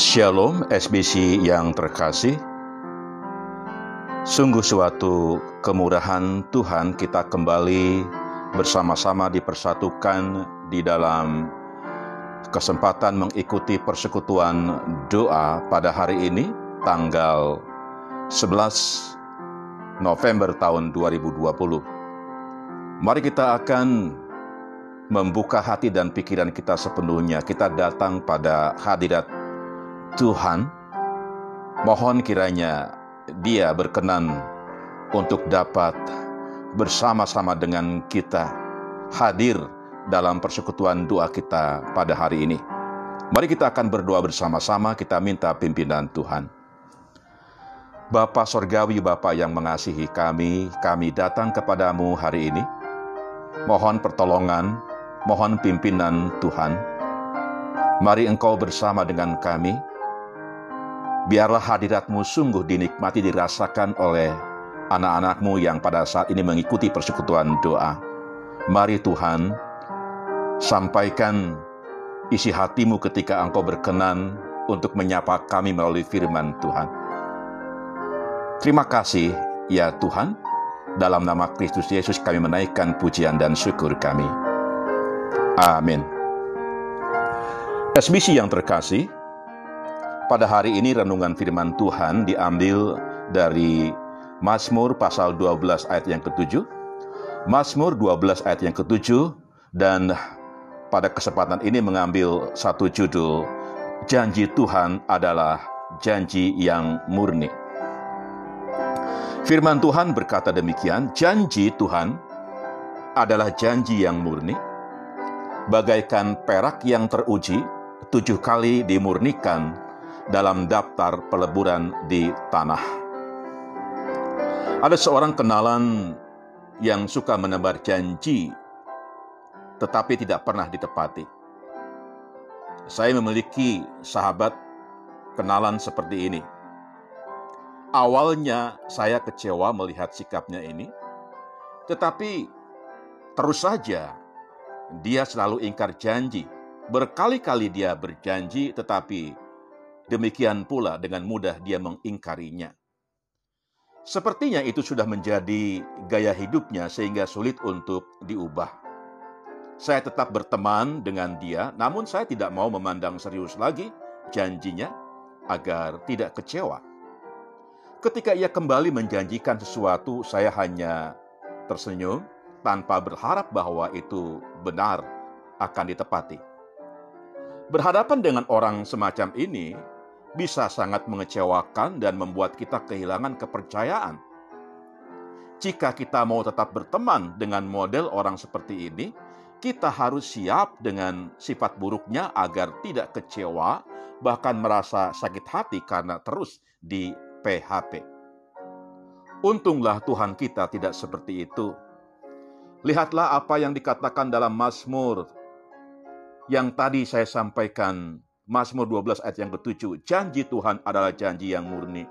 Shalom SBC yang terkasih Sungguh suatu kemurahan Tuhan kita kembali bersama-sama dipersatukan di dalam kesempatan mengikuti persekutuan doa pada hari ini tanggal 11 November tahun 2020 Mari kita akan membuka hati dan pikiran kita sepenuhnya. Kita datang pada hadirat Tuhan. Mohon kiranya Dia berkenan untuk dapat bersama-sama dengan kita hadir dalam persekutuan doa kita pada hari ini. Mari kita akan berdoa bersama-sama, kita minta pimpinan Tuhan. Bapa Sorgawi, Bapa yang mengasihi kami, kami datang kepadamu hari ini. Mohon pertolongan, Mohon pimpinan Tuhan. Mari engkau bersama dengan kami. Biarlah hadiratmu sungguh dinikmati dirasakan oleh anak-anakmu yang pada saat ini mengikuti persekutuan doa. Mari Tuhan, sampaikan isi hatimu ketika engkau berkenan untuk menyapa kami melalui firman Tuhan. Terima kasih ya Tuhan, dalam nama Kristus Yesus kami menaikkan pujian dan syukur kami. Amin. SBC yang terkasih, pada hari ini renungan firman Tuhan diambil dari Mazmur pasal 12 ayat yang ketujuh, Mazmur 12 ayat yang ketujuh, dan pada kesempatan ini mengambil satu judul, Janji Tuhan adalah janji yang murni. Firman Tuhan berkata demikian, janji Tuhan adalah janji yang murni, bagaikan perak yang teruji, tujuh kali dimurnikan dalam daftar peleburan di tanah. Ada seorang kenalan yang suka menebar janji, tetapi tidak pernah ditepati. Saya memiliki sahabat kenalan seperti ini. Awalnya saya kecewa melihat sikapnya ini, tetapi terus saja dia selalu ingkar janji. Berkali-kali dia berjanji, tetapi demikian pula dengan mudah dia mengingkarinya. Sepertinya itu sudah menjadi gaya hidupnya, sehingga sulit untuk diubah. Saya tetap berteman dengan dia, namun saya tidak mau memandang serius lagi janjinya agar tidak kecewa. Ketika ia kembali menjanjikan sesuatu, saya hanya tersenyum tanpa berharap bahwa itu benar akan ditepati. Berhadapan dengan orang semacam ini bisa sangat mengecewakan dan membuat kita kehilangan kepercayaan. Jika kita mau tetap berteman dengan model orang seperti ini, kita harus siap dengan sifat buruknya agar tidak kecewa, bahkan merasa sakit hati karena terus di PHP. Untunglah Tuhan kita tidak seperti itu Lihatlah apa yang dikatakan dalam Mazmur yang tadi saya sampaikan, Mazmur 12 ayat yang ketujuh. Janji Tuhan adalah janji yang murni.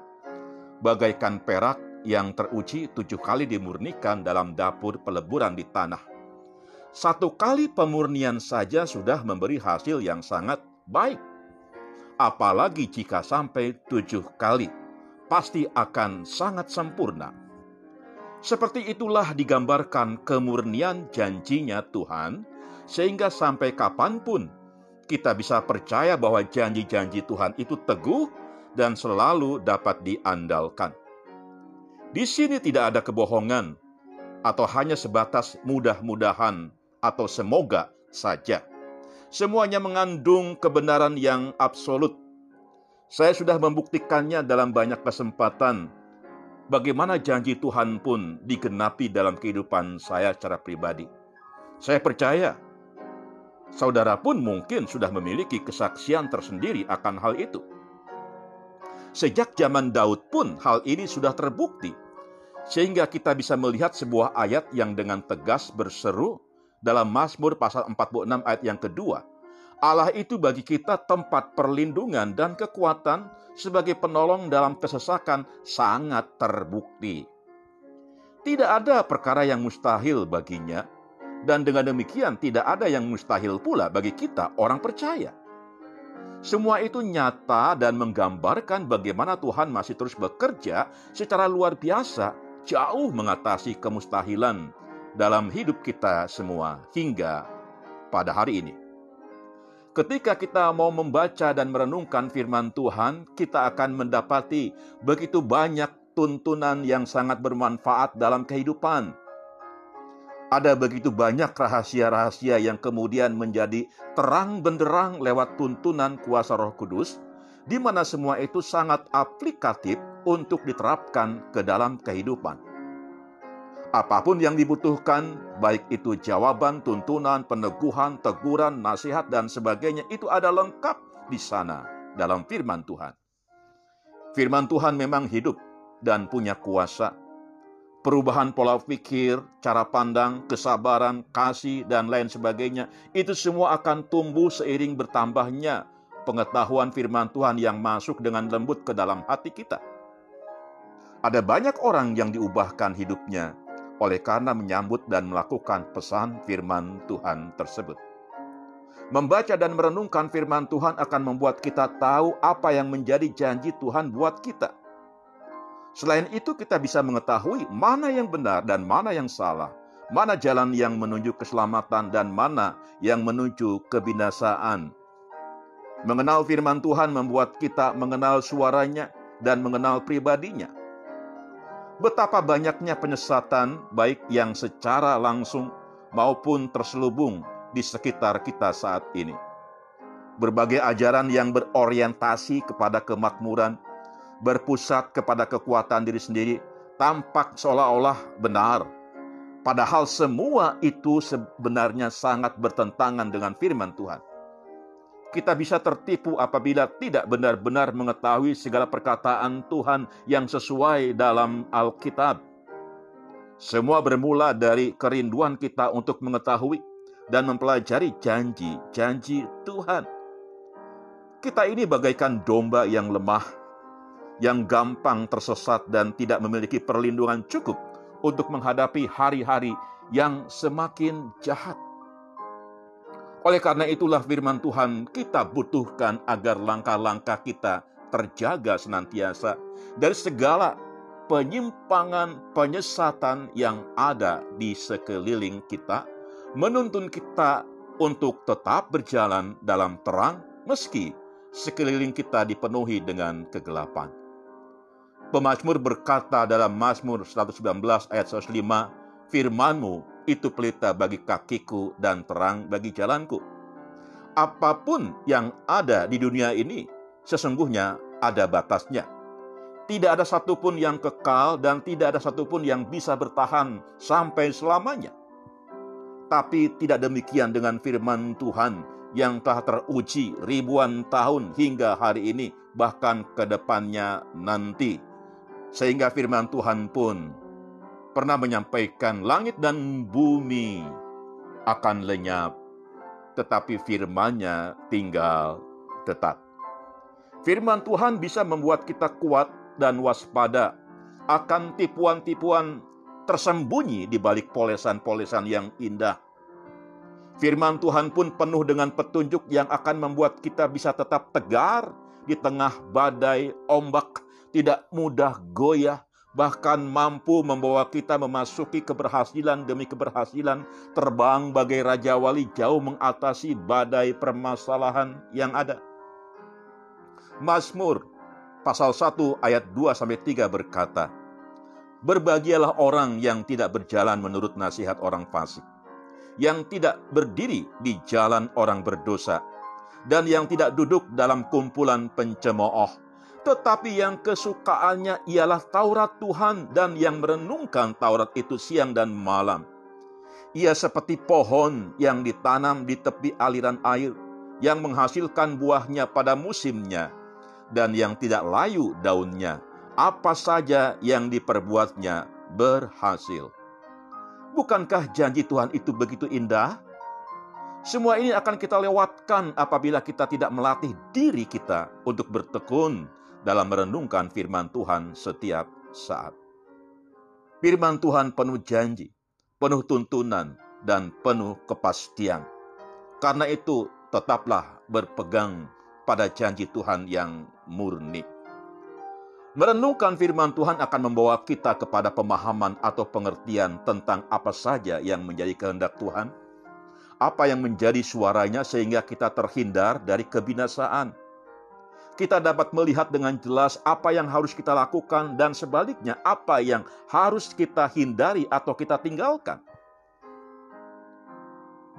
Bagaikan perak yang teruji tujuh kali dimurnikan dalam dapur peleburan di tanah. Satu kali pemurnian saja sudah memberi hasil yang sangat baik. Apalagi jika sampai tujuh kali, pasti akan sangat sempurna. Seperti itulah digambarkan kemurnian janjinya Tuhan, sehingga sampai kapan pun kita bisa percaya bahwa janji-janji Tuhan itu teguh dan selalu dapat diandalkan. Di sini tidak ada kebohongan atau hanya sebatas mudah-mudahan atau semoga saja. Semuanya mengandung kebenaran yang absolut. Saya sudah membuktikannya dalam banyak kesempatan bagaimana janji Tuhan pun digenapi dalam kehidupan saya secara pribadi. Saya percaya saudara pun mungkin sudah memiliki kesaksian tersendiri akan hal itu. Sejak zaman Daud pun hal ini sudah terbukti, sehingga kita bisa melihat sebuah ayat yang dengan tegas berseru dalam Mazmur pasal 46 ayat yang kedua. Allah itu bagi kita tempat perlindungan dan kekuatan sebagai penolong dalam kesesakan sangat terbukti. Tidak ada perkara yang mustahil baginya, dan dengan demikian tidak ada yang mustahil pula bagi kita orang percaya. Semua itu nyata dan menggambarkan bagaimana Tuhan masih terus bekerja secara luar biasa, jauh mengatasi kemustahilan dalam hidup kita semua hingga pada hari ini. Ketika kita mau membaca dan merenungkan firman Tuhan, kita akan mendapati begitu banyak tuntunan yang sangat bermanfaat dalam kehidupan ada begitu banyak rahasia-rahasia yang kemudian menjadi terang benderang lewat tuntunan kuasa Roh Kudus, di mana semua itu sangat aplikatif untuk diterapkan ke dalam kehidupan. Apa pun yang dibutuhkan, baik itu jawaban, tuntunan, peneguhan, teguran, nasihat, dan sebagainya, itu ada lengkap di sana dalam firman Tuhan. Firman Tuhan memang hidup dan punya kuasa perubahan pola pikir, cara pandang, kesabaran, kasih, dan lain sebagainya, itu semua akan tumbuh seiring bertambahnya pengetahuan firman Tuhan yang masuk dengan lembut ke dalam hati kita. Ada banyak orang yang diubahkan hidupnya oleh karena menyambut dan melakukan pesan firman Tuhan tersebut. Membaca dan merenungkan firman Tuhan akan membuat kita tahu apa yang menjadi janji Tuhan buat kita Selain itu kita bisa mengetahui mana yang benar dan mana yang salah, mana jalan yang menuju keselamatan dan mana yang menuju kebinasaan. Mengenal firman Tuhan membuat kita mengenal suaranya dan mengenal pribadinya. Betapa banyaknya penyesatan baik yang secara langsung maupun terselubung di sekitar kita saat ini. Berbagai ajaran yang berorientasi kepada kemakmuran, berpusat kepada kekuatan diri sendiri, tampak seolah-olah benar. Padahal semua itu sebenarnya sangat bertentangan dengan firman Tuhan. Kita bisa tertipu apabila tidak benar-benar mengetahui segala perkataan Tuhan yang sesuai dalam Alkitab. Semua bermula dari kerinduan kita untuk mengetahui dan mempelajari janji-janji Tuhan. Kita ini bagaikan domba yang lemah yang gampang tersesat dan tidak memiliki perlindungan cukup untuk menghadapi hari-hari yang semakin jahat. Oleh karena itulah firman Tuhan kita butuhkan agar langkah-langkah kita terjaga senantiasa dari segala penyimpangan, penyesatan yang ada di sekeliling kita, menuntun kita untuk tetap berjalan dalam terang meski sekeliling kita dipenuhi dengan kegelapan. Pemazmur berkata dalam Mazmur 119 ayat 105, Firmanmu itu pelita bagi kakiku dan terang bagi jalanku. Apa pun yang ada di dunia ini, sesungguhnya ada batasnya. Tidak ada satupun yang kekal dan tidak ada satupun yang bisa bertahan sampai selamanya. Tapi tidak demikian dengan firman Tuhan yang telah teruji ribuan tahun hingga hari ini, bahkan ke depannya nanti sehingga firman Tuhan pun pernah menyampaikan langit dan bumi akan lenyap, tetapi firman-Nya tinggal tetap. Firman Tuhan bisa membuat kita kuat dan waspada akan tipuan-tipuan tersembunyi di balik polesan-polesan yang indah. Firman Tuhan pun penuh dengan petunjuk yang akan membuat kita bisa tetap tegar di tengah badai ombak tidak mudah goyah, bahkan mampu membawa kita memasuki keberhasilan demi keberhasilan, terbang bagai Raja Wali jauh mengatasi badai permasalahan yang ada. Mazmur pasal 1 ayat 2 sampai 3 berkata, Berbahagialah orang yang tidak berjalan menurut nasihat orang fasik, yang tidak berdiri di jalan orang berdosa, dan yang tidak duduk dalam kumpulan pencemooh, tetapi yang kesukaannya ialah Taurat Tuhan dan yang merenungkan Taurat itu siang dan malam. Ia seperti pohon yang ditanam di tepi aliran air, yang menghasilkan buahnya pada musimnya, dan yang tidak layu daunnya. Apa saja yang diperbuatnya berhasil. Bukankah janji Tuhan itu begitu indah? Semua ini akan kita lewatkan apabila kita tidak melatih diri kita untuk bertekun dalam merenungkan firman Tuhan setiap saat. Firman Tuhan penuh janji, penuh tuntunan, dan penuh kepastian. Karena itu, tetaplah berpegang pada janji Tuhan yang murni. Merenungkan firman Tuhan akan membawa kita kepada pemahaman atau pengertian tentang apa saja yang menjadi kehendak Tuhan, apa yang menjadi suaranya sehingga kita terhindar dari kebinasaan. Kita dapat melihat dengan jelas apa yang harus kita lakukan dan sebaliknya apa yang harus kita hindari atau kita tinggalkan.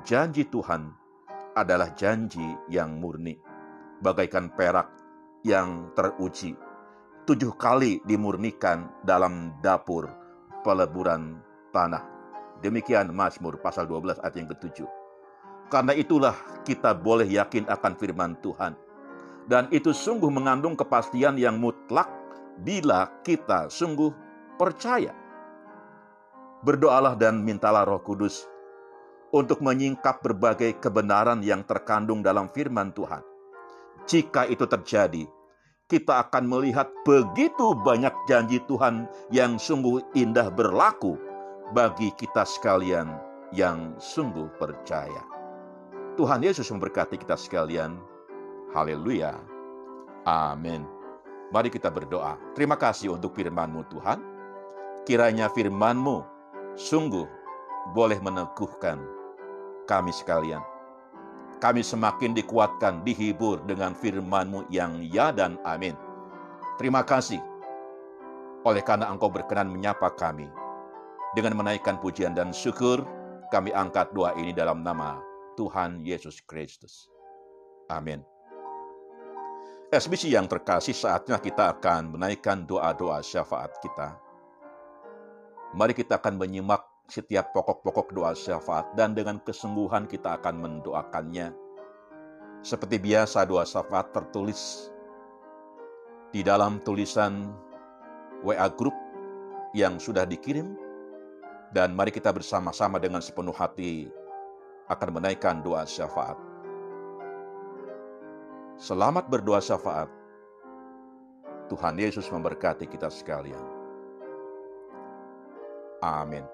Janji Tuhan adalah janji yang murni, bagaikan perak yang teruji tujuh kali dimurnikan dalam dapur peleburan tanah. Demikian Mazmur pasal 12 ayat yang ketujuh. Karena itulah kita boleh yakin akan firman Tuhan. Dan itu sungguh mengandung kepastian yang mutlak bila kita sungguh percaya. Berdoalah dan mintalah roh kudus untuk menyingkap berbagai kebenaran yang terkandung dalam firman Tuhan. Jika itu terjadi, kita akan melihat begitu banyak janji Tuhan yang sungguh indah berlaku bagi kita sekalian yang sungguh percaya. Tuhan Yesus memberkati kita sekalian. Haleluya. Amin. Mari kita berdoa. Terima kasih untuk firman-Mu Tuhan. Kiranya firman-Mu sungguh boleh meneguhkan kami sekalian kami semakin dikuatkan, dihibur dengan firman-Mu yang ya dan amin. Terima kasih oleh karena Engkau berkenan menyapa kami. Dengan menaikkan pujian dan syukur, kami angkat doa ini dalam nama Tuhan Yesus Kristus. Amin. SBC yang terkasih saatnya kita akan menaikkan doa-doa syafaat kita. Mari kita akan menyimak setiap pokok-pokok doa syafaat dan dengan kesungguhan kita akan mendoakannya. Seperti biasa doa syafaat tertulis di dalam tulisan WA group yang sudah dikirim dan mari kita bersama-sama dengan sepenuh hati akan menaikkan doa syafaat. Selamat berdoa syafaat. Tuhan Yesus memberkati kita sekalian. Amin.